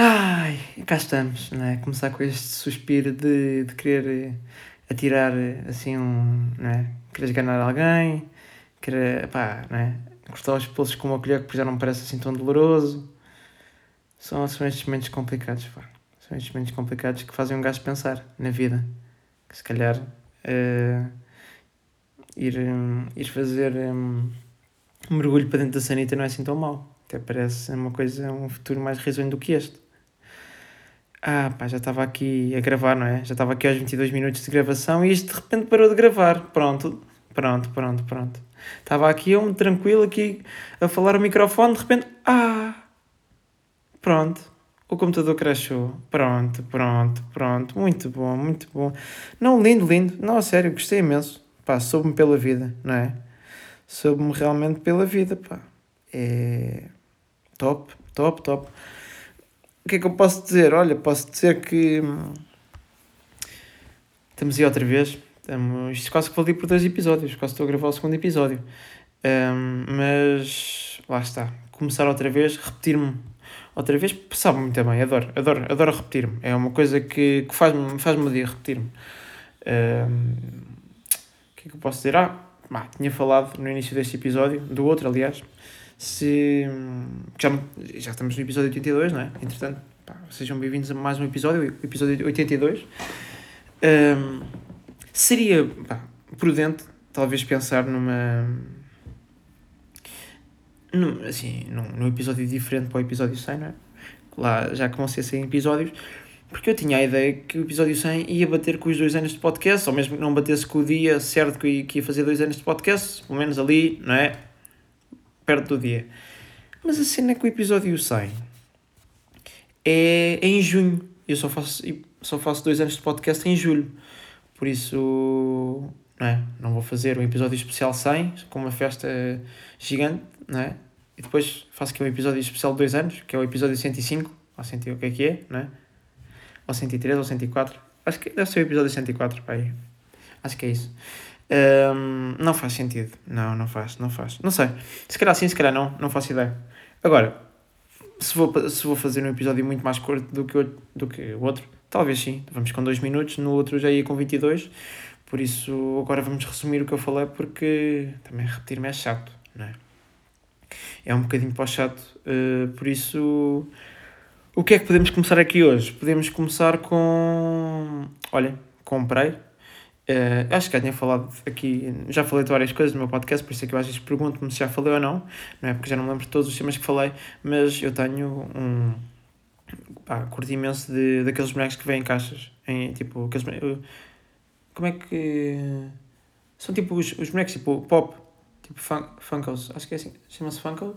Ai, cá estamos, não é? Começar com este suspiro de, de querer atirar assim um. não é? Querer ganhar alguém, querer. pá, não é? Cortar os pulsos com uma colher que já não me parece assim tão doloroso. São, são estes momentos complicados, pá. São estes momentos complicados que fazem um gajo pensar na vida. Que se calhar. Uh, ir, ir fazer um, um mergulho para dentro da sanita não é assim tão mau. Até parece uma coisa, um futuro mais risonho do que este. Ah, pá, já estava aqui a gravar, não é? Já estava aqui aos 22 minutos de gravação e isto de repente parou de gravar. Pronto, pronto, pronto, pronto. Estava aqui eu, tranquilo, aqui a falar o microfone, de repente, ah, pronto. O computador crashou. Pronto, pronto, pronto. Muito bom, muito bom. Não, lindo, lindo. Não, a sério, gostei imenso. Pá, soube-me pela vida, não é? Soube-me realmente pela vida, pá. É top, top, top. O que é que eu posso dizer? Olha, posso dizer que hum, estamos aí outra vez. Estamos, isto quase que vou por dois episódios, quase estou a gravar o segundo episódio. Um, mas lá está. Começar outra vez, repetir-me outra vez, sabe muito bem, adoro, adoro, adoro repetir-me. É uma coisa que, que faz-me faz dia repetir-me. Um, o que é que eu posso dizer? Ah, bah, tinha falado no início deste episódio, do outro, aliás, se. Já, já estamos no episódio 82, não é? Entretanto, pá, sejam bem-vindos a mais um episódio, episódio 82. Um, seria pá, prudente, talvez, pensar numa. Num, assim, num, num episódio diferente para o episódio 100, não é? Lá já que vão ser 100 episódios, porque eu tinha a ideia que o episódio 100 ia bater com os dois anos de podcast, ou mesmo que não batesse com o dia certo que ia fazer dois anos de podcast, pelo menos ali, não é? Perto do dia. Mas a cena é que o episódio 100 é, em junho. Eu só faço, só faço dois anos de podcast em julho. Por isso, não, é? não vou fazer um episódio especial 100 com uma festa gigante, não é? E depois faço aqui um episódio especial de dois anos, que é o episódio 105, ou 100, o que é que é, não é? Ou 103 ou 104. Acho que deve ser o episódio 104, pai. Acho que é isso. Um, não faz sentido. Não, não faz, não faz. Não sei. Se calhar sim, se calhar não, não faço ideia. Agora, se vou, se vou fazer um episódio muito mais curto do que, o, do que o outro, talvez sim. Vamos com 2 minutos, no outro já ia com 22. Por isso, agora vamos resumir o que eu falei, porque também repetir-me é chato, não é? É um bocadinho para o chato. Uh, por isso, o que é que podemos começar aqui hoje? Podemos começar com. Olha, comprei Uh, acho que já tinha falado aqui, já falei de várias coisas no meu podcast, por isso é que eu às vezes pergunto-me se já falei ou não, não é? Porque já não me lembro de todos os temas que falei, mas eu tenho um. pá, curto imenso de, daqueles bonecos que vêm em caixas, em tipo. Aqueles, como é que. São tipo os, os bonecos tipo pop, tipo fun, Funkos, acho que é assim, chama-se Funko.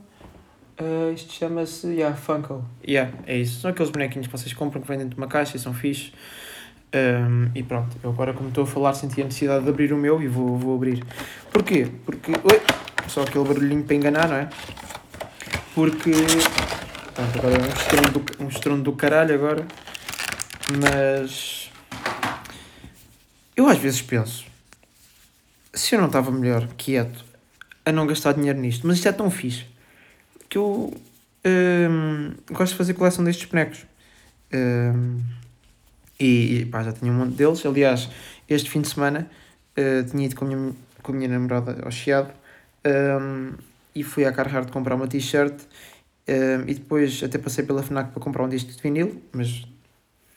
Uh, isto chama-se, yeah, Funko. Yeah, é isso. São aqueles bonequinhos que vocês compram que vêm dentro de uma caixa e são fixos. Um, e pronto, eu agora como estou a falar senti a necessidade de abrir o meu e vou, vou abrir. Porquê? Porque. Oi! Só aquele barulhinho para enganar, não é? Porque. Pronto, agora é um estrondo do, um estrondo do caralho agora. Mas. Eu às vezes penso. Se eu não estava melhor, quieto, a não gastar dinheiro nisto, mas isto é tão fixe que eu. Um, gosto de fazer coleção destes bonecos. Um, e, pá, já tinha um monte deles. Aliás, este fim de semana uh, tinha ido com a minha, com a minha namorada ao Chiado um, e fui à Carhartt comprar uma t-shirt um, e depois até passei pela FNAC para comprar um disco de vinil, mas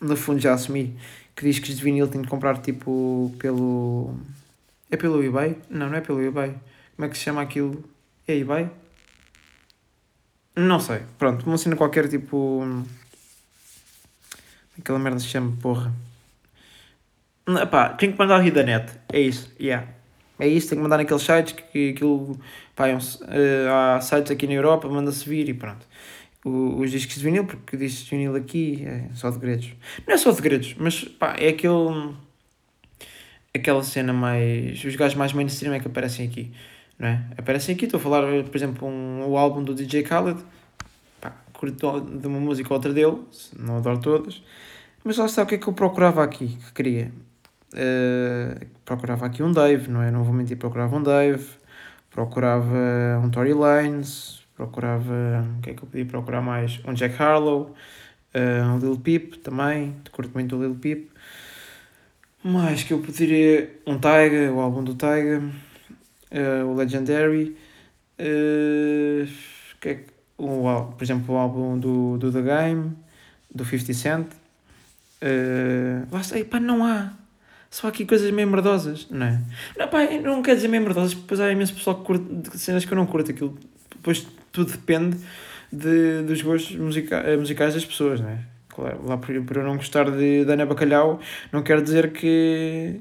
no fundo já assumi que discos de vinil tenho de comprar tipo pelo. É pelo eBay? Não, não é pelo eBay. Como é que se chama aquilo? É eBay? Não sei. Pronto, uma cena qualquer tipo Aquela merda se chama, porra. Epá, tenho que mandar a da net. É isso, yeah. É isso, tenho que mandar naqueles sites que aquilo. Pá, é um, uh, há sites aqui na Europa, manda-se vir e pronto. O, os discos de vinil, porque discos de vinil aqui é só de gredos. Não é só de gredos, mas pá, é aquele. Aquela cena mais. Os gajos mais mainstream é que aparecem aqui. Não é? Aparecem aqui, estou a falar, por exemplo, um, o álbum do DJ Khaled curto de uma música ou outra dele, não adoro todas, mas lá está o que é que eu procurava aqui, que queria. Uh, procurava aqui um Dave, não é? Não vou mentir, procurava um Dave, procurava um Tory Lanez, procurava. O que é que eu podia procurar mais? Um Jack Harlow. Uh, Lil Peep também, curto muito o Lil Peep. Mais que eu poderia. Um Taiga, o álbum do Taiga, uh, o Legendary. Uh, que é, o, por exemplo, o álbum do, do The Game, do 50 Cent. Uh, lá pá, não há. Só há aqui coisas meio merdosas, não é? Não, pá, não quer dizer meio merdosas, depois há imenso pessoal que curte cenas que eu não curto. Aquilo, depois tudo depende de, dos gostos musica eh, musicais das pessoas, não é? Claro, lá por, por eu não gostar de, de Ana Bacalhau, não quer dizer que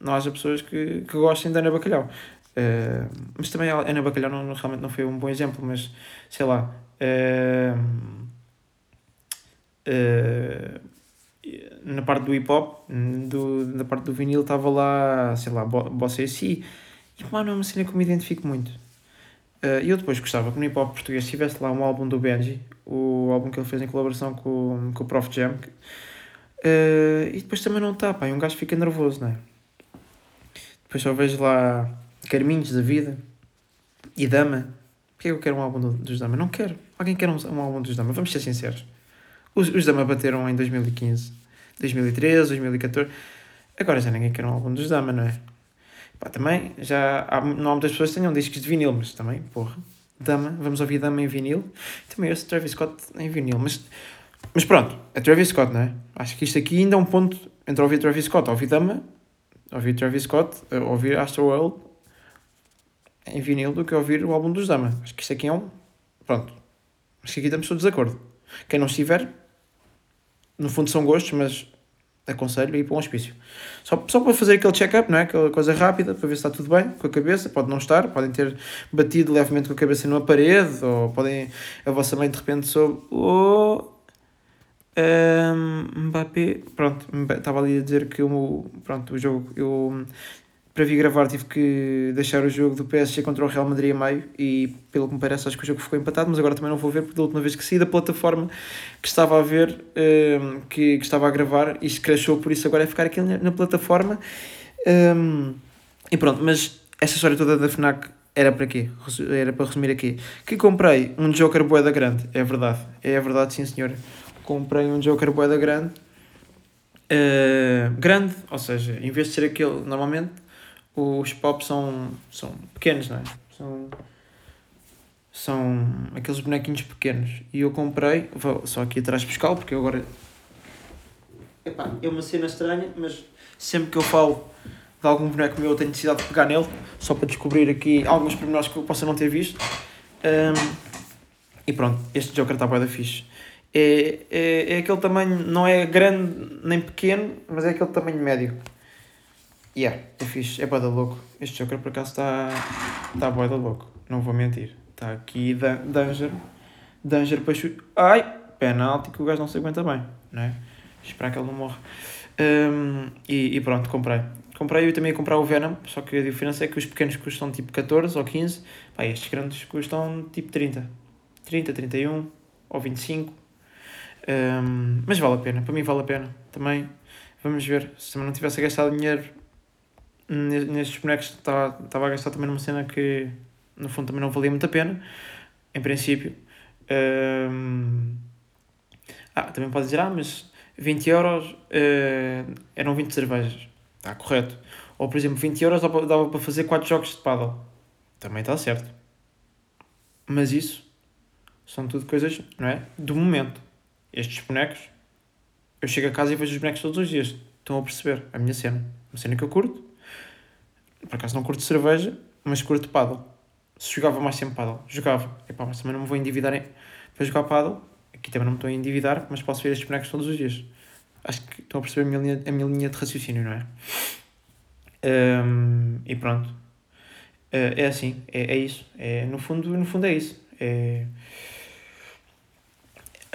não haja pessoas que, que gostem de Ana Bacalhau. Uh, mas também a Ana Bacalhau não, realmente não foi um bom exemplo, mas sei lá. Uh, uh, na parte do hip hop, do, na parte do vinil, estava lá, sei lá, Bossa si e não é uma cena que eu me identifico muito. E eu depois gostava que no hip hop português tivesse lá um álbum do Benji, o álbum que ele fez em colaboração com, com o Prof Jam. e depois também não está, pá, e um gajo fica nervoso, não é? Depois só vejo lá Carminhos da Vida e Dama. Porquê que eu quero um álbum dos Dama? Não quero. Alguém quer um, um álbum dos Dama? Vamos ser sinceros. Os, os Dama bateram em 2015, 2013, 2014. Agora já ninguém quer um álbum dos Dama, não é? Pá, também já há, não há muitas pessoas que tenham discos de vinil, mas também, porra, Dama, vamos ouvir Dama em vinil. Também esse Travis Scott em vinil, mas, mas pronto, é Travis Scott, não é? Acho que isto aqui ainda é um ponto entre ouvir Travis Scott, ouvir Dama, ouvir Travis Scott, ouvir Astroworld em vinil do que ouvir o álbum dos Dama. Acho que isto aqui é um. Pronto. Acho que aqui estamos todos de acordo. Quem não estiver, no fundo são gostos, mas aconselho ir para um hospício. Só, só para fazer aquele check-up, não é? Aquela coisa rápida, para ver se está tudo bem com a cabeça. Pode não estar, podem ter batido levemente com a cabeça numa parede, ou podem. A vossa mãe de repente soube. Oh, um, Mbappé. Pronto, estava ali a dizer que o, pronto, o jogo. Eu para vir gravar tive que deixar o jogo do PSG contra o Real Madrid a meio e pelo que me parece acho que o jogo ficou empatado, mas agora também não vou ver porque da última vez que saí da plataforma que estava a ver, um, ehm, que, que estava a gravar, isto crashou, por isso agora é ficar aqui na, plataforma. Um, ehm, e pronto, mas esta história toda da FNAC era para quê? Era para resumir aqui. Que comprei um Joker Boeda Grande, é verdade, é verdade sim senhor. Comprei um Joker Boeda Grande, uh, grande, ou seja, em vez de ser aquele, normalmente os pop são, são pequenos, não é? São, são aqueles bonequinhos pequenos. E eu comprei, vou só aqui atrás buscá-lo, porque eu agora. Epá, é uma cena estranha, mas sempre que eu falo de algum boneco meu eu tenho necessidade de pegar nele, só para descobrir aqui alguns pormenores que eu possa não ter visto. Um, e pronto, este Joker está bem da fixe. É, é, é aquele tamanho, não é grande nem pequeno, mas é aquele tamanho médio. Yeah, é fixe, é boa louco. Este Joker por acaso está tá boa louco, não vou mentir. Está aqui Danger, Danger para chute. Ai, penalti que o gajo não se aguenta bem, não é? Esperar que ele não morra. Um, e, e pronto, comprei. Comprei e também ia comprar o Venom, só que a diferença é que os pequenos custam tipo 14 ou 15, pá, estes grandes custam tipo 30. 30, 31 ou 25. Um, mas vale a pena, para mim vale a pena. Também, vamos ver, se não tivesse gastado dinheiro nestes bonecos estava, a gastar também numa cena que no fundo também não valia muito a pena, em princípio. Um, ah, também pode dizer, ah, mas 20 euros uh, eram 20 cervejas. Está correto. Ou, por exemplo, 20 euros dava para fazer 4 jogos de paddle. Também está certo. Mas isso são tudo coisas, não é? Do momento. Estes bonecos, eu chego a casa e vejo os bonecos todos os dias. Estão a perceber a minha cena. Uma cena que eu curto, por acaso não curto cerveja, mas curto paddle. Se jogava mais sempre paddle, jogava. Epá, mas também não me vou endividar em... para jogar paddle. Aqui também não me estou a endividar, mas posso ver estes bonecos todos os dias. Acho que estão a perceber a minha linha, a minha linha de raciocínio, não é? Um, e pronto. Uh, é assim, é, é isso. É, no, fundo, no fundo é isso. É...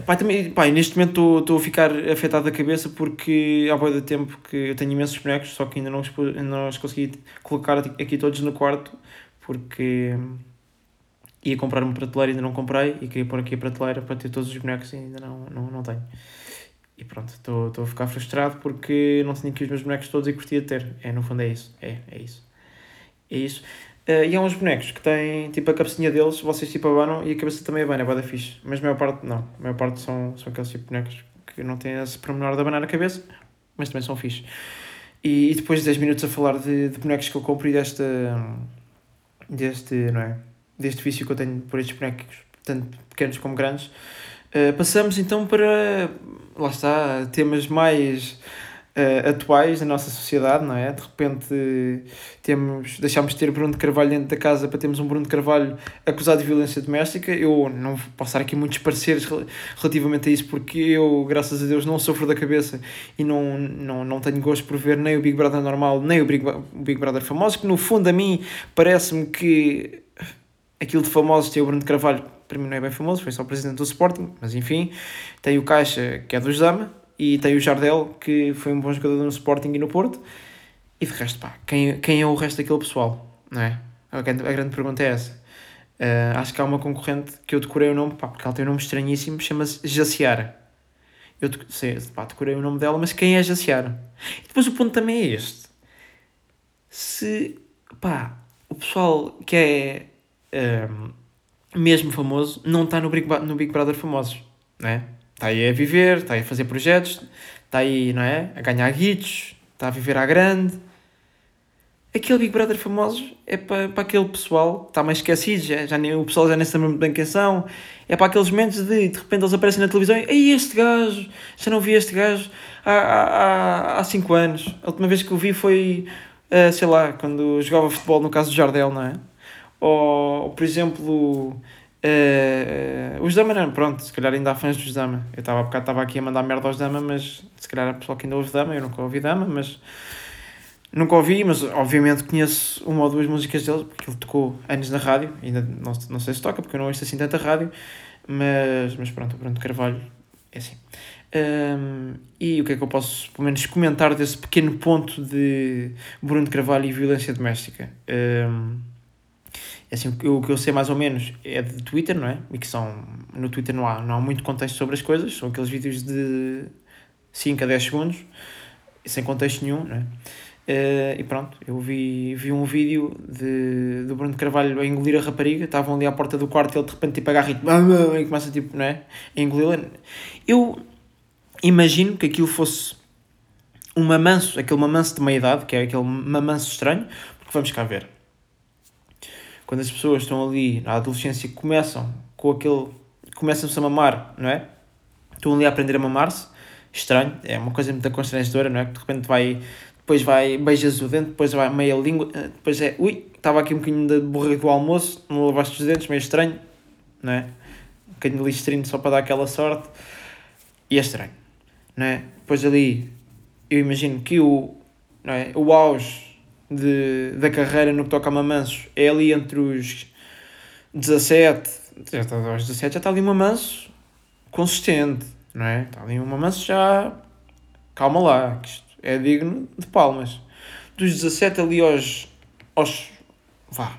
Pá, também, pá, neste momento estou a ficar afetado da cabeça porque há boa de tempo que eu tenho imensos bonecos, só que ainda não, não os consegui colocar aqui todos no quarto porque ia comprar uma prateleira e ainda não comprei e queria pôr aqui a prateleira para ter todos os bonecos e ainda não, não, não tenho. E pronto, estou a ficar frustrado porque não tenho aqui os meus bonecos todos e curtia ter. É, no fundo é isso. É, é isso. É isso. Uh, e há uns bonecos que têm, tipo, a cabecinha deles, vocês tipo abanam e a cabeça também abana, é bada fixe. Mas a maior parte não. A maior parte são, são aqueles tipo bonecos que não têm esse pormenor de abanar a cabeça, mas também são fixe. E, e depois de 10 minutos a falar de, de bonecos que eu compro e desta. deste. não é? Deste vício que eu tenho por estes bonecos, tanto pequenos como grandes, uh, passamos então para. lá está, temas mais uh, atuais da nossa sociedade, não é? De repente temos, deixámos de ter Bruno de Carvalho dentro da casa para termos um Bruno de Carvalho acusado de violência doméstica. Eu não vou passar aqui muitos pareceres relativamente a isso, porque eu, graças a Deus, não sofro da cabeça e não, não, não tenho gosto por ver nem o Big Brother normal, nem o Big, o Big Brother famoso, que no fundo a mim parece-me que aquilo de famosos tem o Bruno de Carvalho, para mim não é bem famoso, foi só presidente do Sporting, mas enfim, tem o Caixa, que é dos Dama, e tem o Jardel, que foi um bom jogador no Sporting e no Porto. E de resto, pá, quem, quem é o resto daquele pessoal? Não é? A grande, a grande pergunta é essa. Uh, acho que há uma concorrente que eu decorei o nome, pá, porque ela tem um nome estranhíssimo, chama-se Jaciara. Eu sei, pá, decorei o nome dela, mas quem é Jaciara? E depois o ponto também é este. Se, pá, o pessoal que é um, ah, mesmo famoso não está no Big, no Big Brother famosos, não é? Está aí a viver, está aí a fazer projetos, está aí, não é? A ganhar guitos, está a viver à grande. Aquele Big Brother famoso é para, para aquele pessoal que está mais esquecido, já, já nem, o pessoal já nem sabe muito bem quem são. É para aqueles momentos de de repente eles aparecem na televisão e Ei, este gajo, já não vi este gajo há 5 há, há cinco anos. A última vez que o vi foi, uh, sei lá, quando jogava futebol no caso do Jardel, não é? Ou por exemplo, Uh, os Dama não, pronto, se calhar ainda há fãs dos Dama. Eu estava estava aqui a mandar merda aos Dama, mas se calhar há pessoal que ainda ouve Dama, eu nunca ouvi Dama, mas nunca ouvi, mas obviamente conheço uma ou duas músicas dele, porque ele tocou anos na rádio, ainda não, não sei se toca, porque eu não ouço assim tanta rádio, mas, mas pronto, o Bruno Carvalho é assim. Um, e o que é que eu posso, pelo menos, comentar desse pequeno ponto de Bruno Carvalho e violência doméstica? Um, assim, o que eu sei mais ou menos é de Twitter, não é? E que são, no Twitter não há, não há muito contexto sobre as coisas, são aqueles vídeos de 5 a 10 segundos, sem contexto nenhum, não é? Uh, e pronto, eu vi, vi um vídeo de, do Bruno Carvalho a engolir a rapariga, estavam ali à porta do quarto e ele de repente tipo agarra e, e começa tipo, não é? A engoli-la. Eu imagino que aquilo fosse um mamanço, aquele mamanço de meia idade, que é aquele mamanço estranho, porque vamos cá ver quando as pessoas estão ali na adolescência começam com aquele começam-se a mamar, não é? Estão ali a aprender a mamar-se, estranho, é uma coisa muito constrangedora, não é? Que de repente vai, depois vai, beijas o dente, depois vai meia língua, eh, depois é, ui, estava aqui um bocadinho de borrico do almoço, não lavaste os dentes, meio estranho, não é? Um bocadinho de listrino só para dar aquela sorte, e é estranho, não é? Depois ali, eu imagino que o, não é? o auge de, da carreira no que toca a mamanços é ali entre os 17, já está, aos 17 já está ali um mamanço consistente, não é? Está ali um mamanço já. Calma lá, que isto é digno de palmas. Dos 17 ali aos. aos. vá.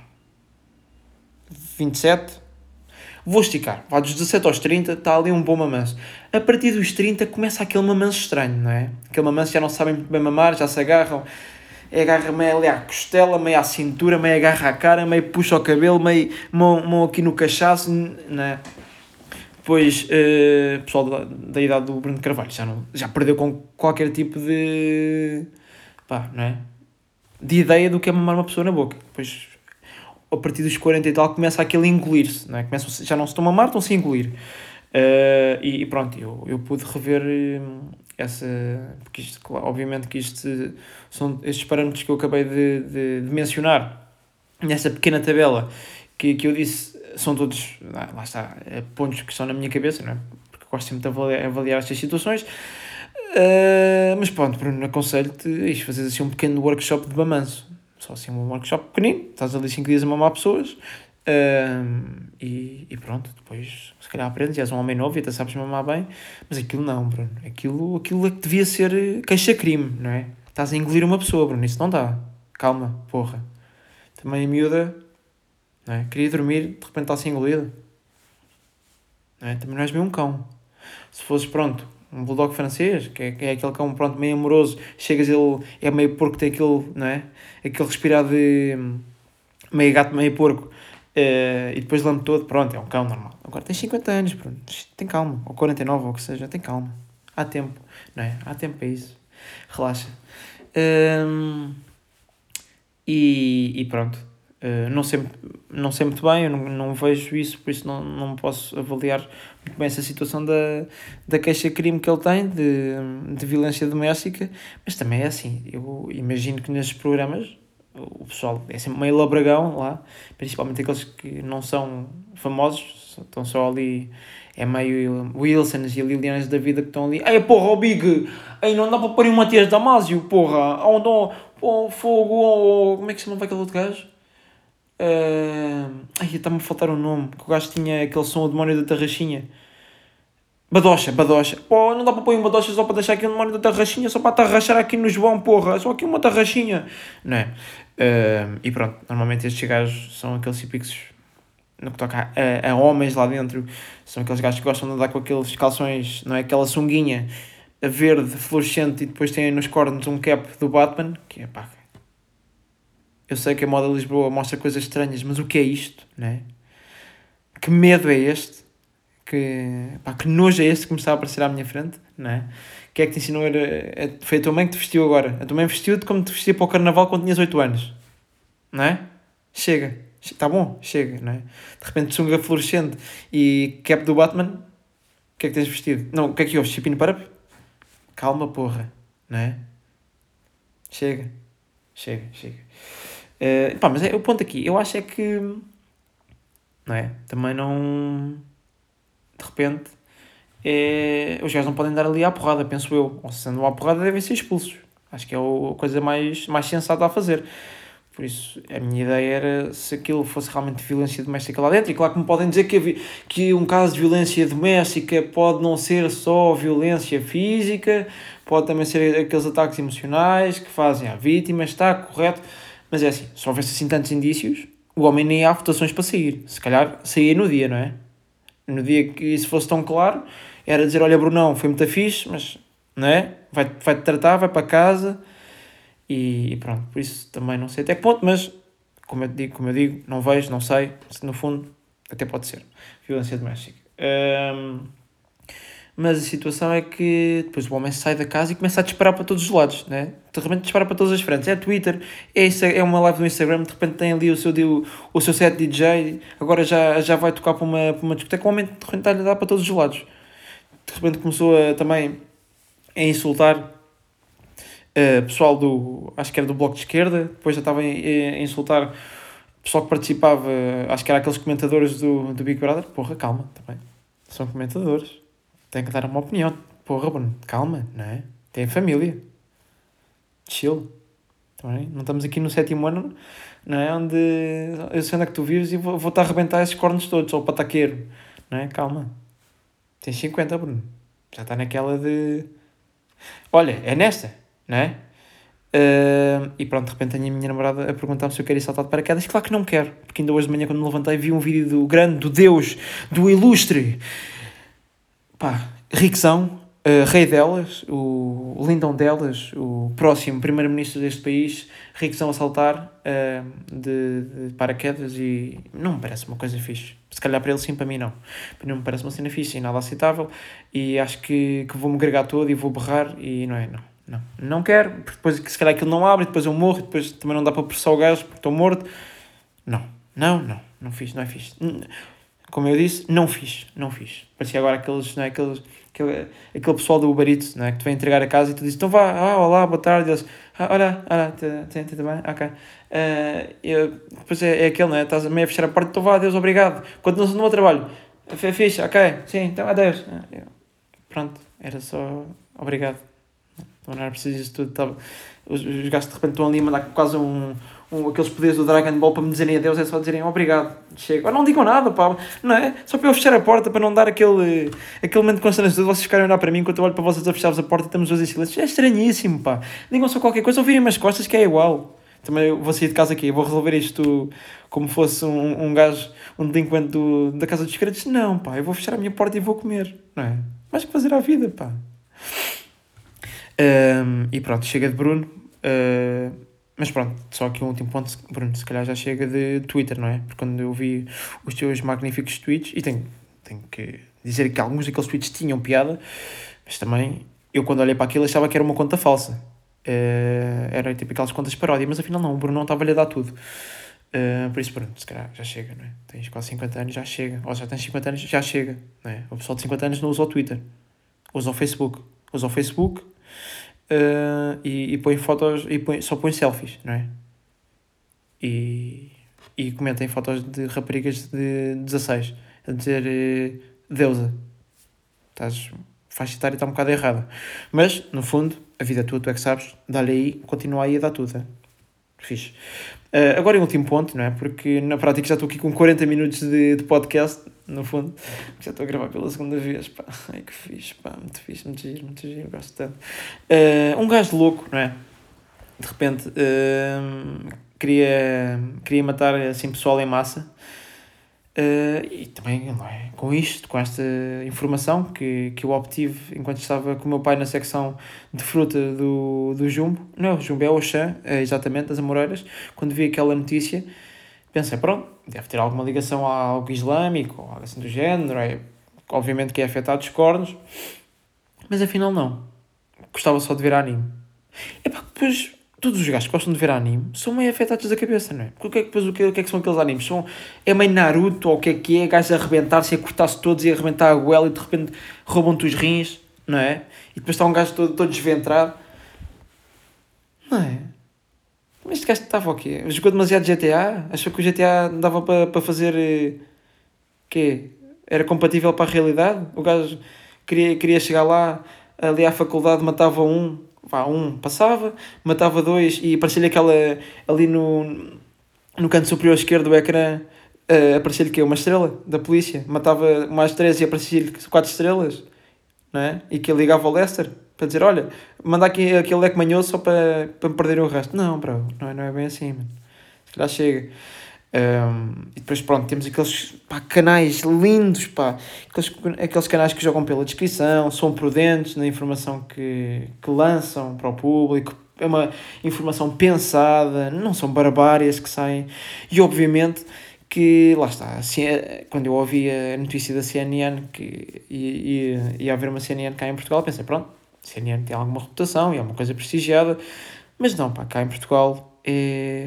27. Vou esticar. Vá dos 17 aos 30, está ali um bom mamanço. A partir dos 30 começa aquele mamanço estranho, não é? Aquele mamanço já não sabem bem mamar, já se agarram agarra meio ali à costela, meio à cintura, meio agarra à cara, meio puxa o cabelo, meio mão, mão aqui no cachaço, né? Depois, uh, pessoal da, da idade do Bruno Carvalho já, não, já perdeu com qualquer tipo de. pá, não é? De ideia do que é mamar uma pessoa na boca. Depois, a partir dos 40 e tal, começa aquele engolir-se, não é? Começa, já não se estão a mamar, estão-se a engolir. Uh, e, e, pronto, eu, eu pude rever essa. Porque isto, obviamente que isto são estes parâmetros que eu acabei de, de, de mencionar nessa pequena tabela que, que eu disse são todos, lá está, é pontos que estão na minha cabeça, não é? Porque gosto sempre de avaliar, avaliar estas situações. Uh, mas pronto, Bruno, aconselho-te a fazer assim um pequeno workshop de bamanço. Só assim um workshop pequenino, estás ali 5 dias a mamar pessoas e, e pronto, depois se calhar aprendes, és um homem novo e até sabes mamar bem, mas aquilo não, Bruno. Aquilo, aquilo é que devia ser eh, queixa-crime, não é? Estás a engolir uma pessoa, Bruno, isso não dá. Calma, porra. Também a miúda, não é? Queria dormir, de repente está-se engolida. Não é? Também não és bem um cão. Se fosses, pronto, um bulldog francês, que é, que é aquele cão, pronto, meio amoroso, chegas ele, é meio porco, tem aquele, não é? Aquele respirar de meio gato, meio porco, uh, e depois lambe todo, pronto, é um cão normal. Agora tens 50 anos, pronto, tem calma, ou 49, ou o que seja, tem calma. Há tempo, não é? Há tempo para isso. Relaxa. Um, e, e pronto. Uh, não, sei, não sei muito bem, eu não, não vejo isso, por isso não, não posso avaliar muito bem essa situação da, da queixa-crime que ele tem de, de violência doméstica, mas também é assim, eu imagino que nesses programas o pessoal é sempre meio labragão lá, principalmente aqueles que não são famosos, estão só ali, é meio Wilsons e Lilianas da vida que estão ali. Ei, porra, o Big, ei, não dá para pôr o Matias Damasio, porra, onde, oh, fogo, oh, como é que se chama aquele outro gajo? Uh, ai, está-me a faltar o um nome, que o gajo tinha aquele som, o demónio da tarraxinha. Badocha, badocha. Pô, não dá para pôr uma badocha só para deixar aqui o demónio da tarraxinha, só para tarrachar aqui no João, porra. Só aqui uma tarraxinha. Não é? Uh, e pronto, normalmente estes gajos são aqueles típicos no que toca a, a, homens lá dentro, são aqueles gajos que gostam de andar com aqueles calções, não é? Aquela sunguinha verde fluorescente e depois têm nos cornos um cap do Batman, que é pá. Eu sei que a moda Lisboa mostra coisas estranhas, mas o que é isto, né? Que medo é este? Que, pá, que nojo é este que me está a aparecer à minha frente, né? que é que te ensinou? Era, é, foi a tua mãe que te vestiu agora. A tua mãe vestiu-te como te vestia para o carnaval quando tinhas 8 anos. Não é? Chega. Está bom, chega, não é? De repente sunga fluorescente e cap do Batman. O que é que tens vestido? Não, o que é que ouves? Chipino para? Calma, porra. Não é? Chega. Chega, chega. Uh, pá, mas é o ponto aqui. Eu acho é que. Não é? Também não. De repente é, os gajos não podem dar ali à porrada, penso eu. Ou se andam à porrada, devem ser expulsos. Acho que é a coisa mais, mais sensata a fazer. Por isso, a minha ideia era se aquilo fosse realmente violência doméstica lá dentro. E claro que me podem dizer que, que um caso de violência doméstica pode não ser só violência física, pode também ser aqueles ataques emocionais que fazem à vítima, está correto. Mas é assim, se houvesse assim tantos indícios, o homem nem há votações para sair. Se calhar saía no dia, não é? No dia que isso fosse tão claro, era dizer, olha Brunão, foi muito fixe, mas não é? vai, vai-te tratar, vai para casa e, e, pronto, por isso também não sei até que ponto, mas como eu digo, como eu digo não vejo, não sei, no fundo até pode ser violência doméstica. Um, mas a situação é que depois o homem sai da casa e começa a disparar para todos os lados, né? De repente dispara para todas as frentes. É Twitter, é, é uma live no Instagram, de repente tem ali o seu, o seu set DJ, agora já, já vai tocar para uma, para uma discoteca. O homem de repente está a dar para todos os lados de repente começou a, também a insultar uh, pessoal do, acho que era do Bloco de Esquerda, depois já estava a, a insultar pessoal que participava, acho que era aqueles comentadores do, do Big Brother, porra, calma, também, são comentadores, têm que dar uma opinião, porra, Bruno, calma, não é? Tem família, chill, também, não estamos aqui no sétimo ano, não é? Onde eu sei onde é que tu vives e vou, vou-te arrebentar esses cornos todos, ou pataqueiro, não é? Calma. Tens 50, Bruno. Já está naquela de. Olha, é nesta, não é? Uh, e pronto, de repente tenho a minha namorada a perguntar-me se eu quero ir saltar de paraquedas. Claro que não quero, porque ainda hoje de manhã, quando me levantei, vi um vídeo do grande, do Deus, do ilustre, pá, Riquezão, uh, rei delas, o lindão delas, o próximo primeiro-ministro deste país, Riquezão a saltar uh, de, de paraquedas e não me parece uma coisa fixe. Se calhar para ele sim, para mim não. Para mim não me parece uma cena fixe e nada aceitável e acho que, que vou-me gregar todo e vou berrar e não é, não. Não, não quero, porque depois se calhar aquilo não abre, depois eu morro, depois também não dá para processar o gajo porque estou morto. Não, não, não, não fiz, não é fixe. Como eu disse, não fiz, não fiz. Parecia agora aqueles, não é, aqueles, aquele, aquele pessoal do Uber Eats, não é, que te vem entregar a casa e tu dizes, então vá, ah, olá, boa tarde, e eles, ah, olha, olha, tudo bem? Ok. Uh, eu, depois é, é aquele, não é? Estás meio a fechar a porta, então vá, adeus, obrigado. Continuas no meu trabalho. É fixe, ok, sim, então adeus. Eu, pronto, era só obrigado. Não era preciso isso tudo. Tava, os, os gajos de repente estão ali a mandar quase um, um, aqueles poderes do Dragon Ball para me dizerem adeus, é só dizerem obrigado. Chego. não digam nada, pá, não é? Só para eu fechar a porta, para não dar aquele, aquele momento de constrangedor, vocês ficarem a olhar para mim enquanto eu olho para vocês a fechar a porta e estamos dois em silêncio. É estranhíssimo, pá. Digam só qualquer coisa ou virem as costas que é igual. Também vou sair de casa aqui, vou resolver isto como fosse um, um gajo, um delinquente do, da casa dos créditos. Não, pá, eu vou fechar a minha porta e vou comer, não é? Mais que fazer à vida, pá. Um, e pronto, chega de Bruno. Uh, mas pronto, só aqui um último ponto, Bruno, se calhar já chega de Twitter, não é? Porque quando eu vi os teus magníficos tweets, e tenho, tenho que dizer que alguns daqueles tweets tinham piada, mas também eu quando olhei para aquilo achava que era uma conta falsa. Uh, era tipo aquelas contas paródia, mas afinal não, o Bruno não estava-lhe a dar tudo. Uh, por isso, pronto, se calhar já chega, não é? Tens quase 50 anos, já chega. Ou já tens 50 anos, já chega, não é? O pessoal de 50 anos não usa o Twitter, usa o Facebook. Usa o Facebook uh, e, e põe fotos, e põe, só põe selfies, não é? E, e comentem fotos de raparigas de 16, a dizer uh, deusa. Estás, etária está um bocado errada. Mas, no fundo, a vida é tua, tu é que sabes, dá-lhe aí, continua aí a dar tudo. É? Fixe. Uh, agora, em último ponto, não é? Porque na prática já estou aqui com 40 minutos de, de podcast, no fundo. Já estou a gravar pela segunda vez, pá. Ai que fixe, pá. Muito fixe, muito giro, muito giro, gosto tanto. Uh, um gajo louco, não é? De repente, uh, queria, queria matar assim pessoal em massa Uh, e também é? com isto, com esta informação que, que eu obtive enquanto estava com o meu pai na secção de fruta do, do Jumbo, não é o Jumbo, é o Oxã, exatamente, das Amoreiras, quando vi aquela notícia, pensei, pronto, deve ter alguma ligação a algo islâmico, ou algo assim do género, é, obviamente que é afetado os cornos, mas afinal não, gostava só de ver anime. E pá, depois todos os gajos que gostam de ver anime são meio afetados da cabeça, não é? Porque o que é que, depois, o que, o que, é que são aqueles animes? São, é meio Naruto ou o que é que é? Gajos a arrebentar-se, a cortar-se todos e a arrebentar a goela e de repente roubam-te os rins, não é? E depois está um gajo todo, todo desventrado. Não é? Mas este gajo estava o quê? Jogou demasiado GTA? Achou que o GTA dava para, para fazer. Eh, quê? Era compatível para a realidade? O gajo queria, queria chegar lá, ali à faculdade, matava um, vá, um passava, matava dois e aparecia-lhe aquela ali no, no canto superior esquerdo do ecrã uh, aparecia-lhe que uma estrela da polícia, matava mais três e aparecia-lhe quatro estrelas, não é? E que ligava ao Lester para dizer, olha, manda aqui aquele leque manhoso só para, para me perder o resto. Não, bro, não é, não é bem assim, mano. Se calhar chega. Um, e depois, pronto, temos aqueles pá, canais lindos, pá, aqueles, aqueles canais que jogam pela descrição, são prudentes na informação que, que lançam para o público, é uma informação pensada, não são barbárias que saem, e obviamente que, lá está, assim, quando eu ouvi a notícia da CNN que ia, ia, ia haver uma CNN cá em Portugal, pensei, pronto, CNN tem alguma reputação e é uma coisa prestigiada, mas não, pá, cá em Portugal é,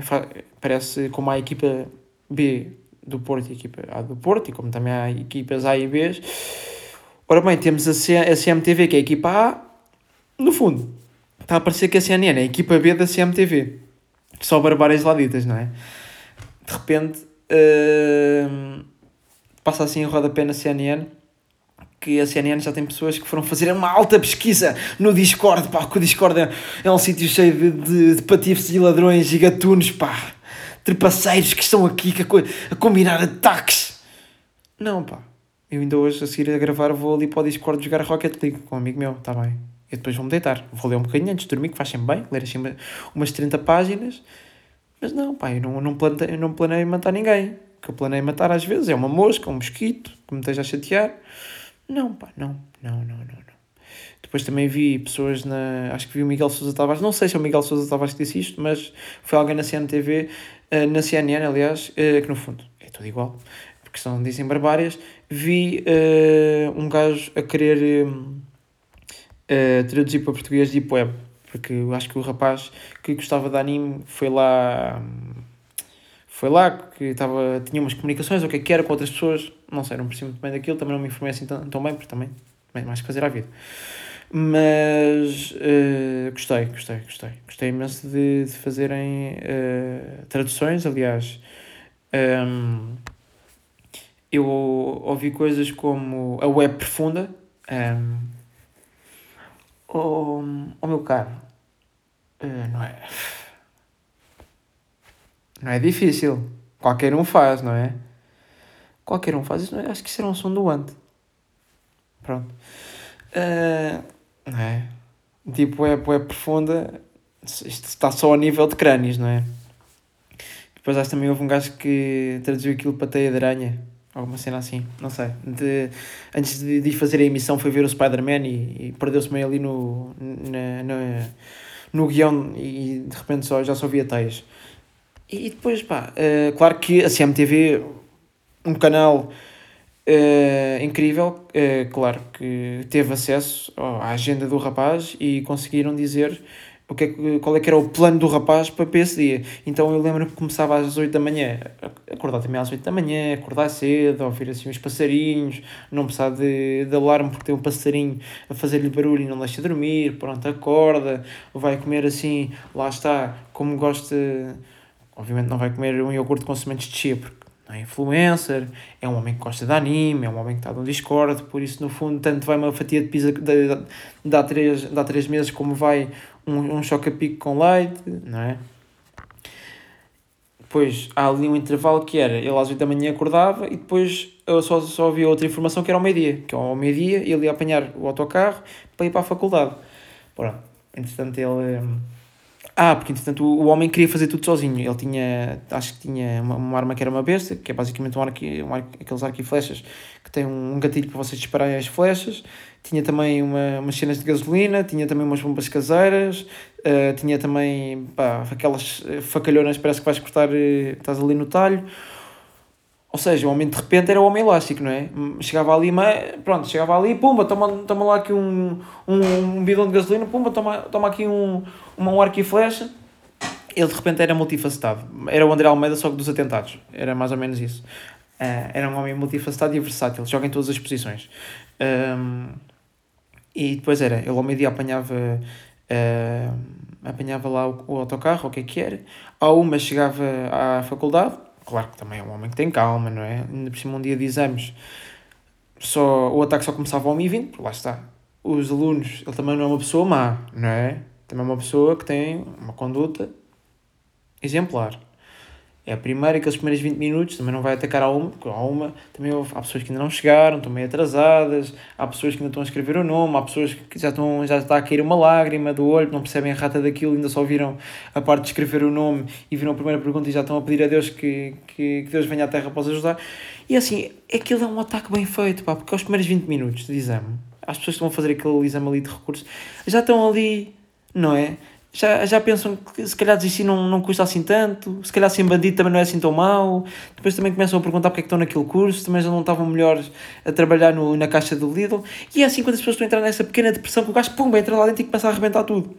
parece como a equipa B do Porto e a equipa A do Porto, e como também há equipas A e B. Ora bem, temos a, C, a CMTV, que é a equipa A, no fundo, está a parecer que a CNN é a equipa B da CMTV. Só barbárias lá ditas, não é? De repente, uh, passa assim a rodapé na CNN, que a CNN já tem pessoas que foram fazer uma alta pesquisa no Discord, pá, que o Discord é, é um sítio cheio de, de, de patifes e ladrões e gatunos, pá trepaceiros que estão aqui a, a combinar ataques. Não, pá. Eu ainda hoje, a seguir a gravar, vou ali para o Discord jogar Rocket League com um amigo meu, está bem. E depois vou-me deitar. Vou ler um bocadinho antes de dormir, que faz sempre bem, ler assim umas 30 páginas. Mas não, pá, eu não, não, planei, não planeio matar ninguém. O que eu planeio matar às vezes é uma mosca, um mosquito, que me esteja a chatear. Não, pá, não, não, não, não. não. Depois também vi pessoas na. Acho que vi o Miguel Sousa Tavares, não sei se é o Miguel Sousa Tavares que disse isto, mas foi alguém na CNTV, eh, na CNN, aliás, eh, que no fundo é tudo igual, porque são, dizem barbárias. Vi uh, um gajo a querer uh, traduzir para português Deep Web, porque acho que o rapaz que gostava de anime foi lá. Foi lá que estava, tinha umas comunicações, o que é que era, com outras pessoas, não sei, não percebi muito bem daquilo, também não me informei assim tão, tão bem, porque também mais que fazer à vida. Mas uh, gostei, gostei, gostei. Gostei imenso de, de fazerem uh, traduções. Aliás, um, eu ouvi coisas como a web profunda. Um, ehm, o, o meu caro, uh, não é. Não é difícil. Qualquer um faz, não é? Qualquer um faz. Isso, acho que será um som do ante. Pronto. Uh, não é? Tipo, é, é profunda. Isto está só a nível de crânios, não é? Depois acho que também houve um gajo que traduziu aquilo para teia de aranha. Alguma cena assim, não sei. De, antes de, de fazer a emissão foi ver o Spider-Man e, e perdeu-se meio ali no, na, no guião e de repente só, já só via teias. E depois, pá, uh, claro que a CMTV, um canal uh, incrível, uh, claro que teve acesso à agenda do rapaz e conseguiram dizer o que é, qual é que era o plano do rapaz para, esse dia. Então eu lembro que começava às 8 da manhã, acordar também às 8 da manhã, acordar cedo, ouvir assim uns passarinhos, não precisar de, de alarme porque tem um passarinho a fazer-lhe barulho e não deixa dormir, pronto, acorda, vai comer assim, lá está, como gosta, obviamente não vai comer um iogurte com sementes de chia, porque não é influencer, é um homem que gosta de anime, é um homem que está no Discord, por isso no fundo tanto vai uma fatia de pizza de, há, três, de há três meses como vai um, um choque a pico com leite, não é? Depois há ali um intervalo que era, ele às 8 da manhã acordava e depois eu só, só havia outra informação que era ao meio-dia, que ao meio-dia ele ia apanhar o autocarro para ir para a faculdade. Pronto, entretanto ele... Ah, porque entretanto o, homem queria fazer tudo sozinho. Ele tinha, acho que tinha uma, uma arma que era uma besta, que é basicamente um arco, um arco, aqueles arco e flechas, que tem um gatilho para vocês dispararem as flechas tinha também uma, umas cenas de gasolina, tinha também umas bombas caseiras, uh, tinha também pá, aquelas eh, facalhonas, parece que vais cortar, uh, estás ali no talho. Ou seja, o homem de repente era o homem elástico, não é? Chegava ali, mas, pronto, chegava ali, pumba, toma, toma lá aqui um, um, um bidão de gasolina, pumba, toma, toma aqui um, um arco e flecha. Ele de repente era multifacetado. Era o André Almeida, só que dos atentados. Era mais ou menos isso. Uh, era um homem multifacetado e versátil, joga em todas as posições. Um, e depois era, ele ao meio-dia apanhava, uh, apanhava lá o, o autocarro, o que é que era. Ao uma chegava à faculdade, claro que também é um homem que tem calma, não é? Ainda por cima um dia de exames, só, o ataque só começava ao 1h20, lá está. Os alunos, ele também não é uma pessoa má, não é? Também é uma pessoa que tem uma conduta exemplar. É a primeira, aqueles primeiros 20 minutos, também não vai atacar a uma, porque a uma também há pessoas que ainda não chegaram, estão meio atrasadas, há pessoas que ainda estão a escrever o nome, há pessoas que já, estão, já está a cair uma lágrima do olho, não percebem a rata daquilo, ainda só viram a parte de escrever o nome e viram a primeira pergunta e já estão a pedir a Deus que, que, que Deus venha à Terra para os ajudar. E assim, aquilo é um ataque bem feito, pá, porque aos primeiros 20 minutos de exame, as pessoas que vão fazer aquele exame ali de recursos, já estão ali, não é? Já, já pensam que se calhar desistir não, não custa assim tanto, se calhar ser bandido também não é assim tão mau, depois também começam a perguntar porque é que estão naquele curso, também já não estavam melhores a trabalhar no, na caixa do Lidl, e é assim quando as pessoas estão a entrar nessa pequena depressão que o gajo, pum, entra lá dentro e começa a arrebentar tudo.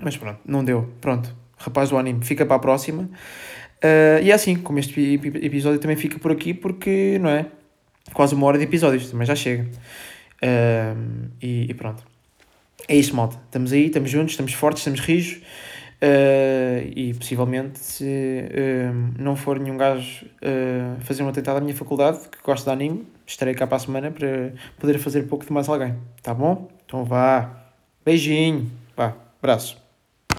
Mas pronto, não deu, pronto, rapaz do anime, fica para a próxima. Uh, e é assim, como este episódio também fica por aqui, porque, não é? Quase uma hora de episódios, também já chega. Uh, e, e pronto. É isso, malta. Estamos aí, estamos juntos, estamos fortes, estamos rijos. Uh, e possivelmente, se uh, não for nenhum gajo uh, fazer uma tentada à minha faculdade, que gosta de anime, estarei cá para a semana para poder fazer pouco de mais alguém. Tá bom? Então vá. Beijinho. Vá. Abraço.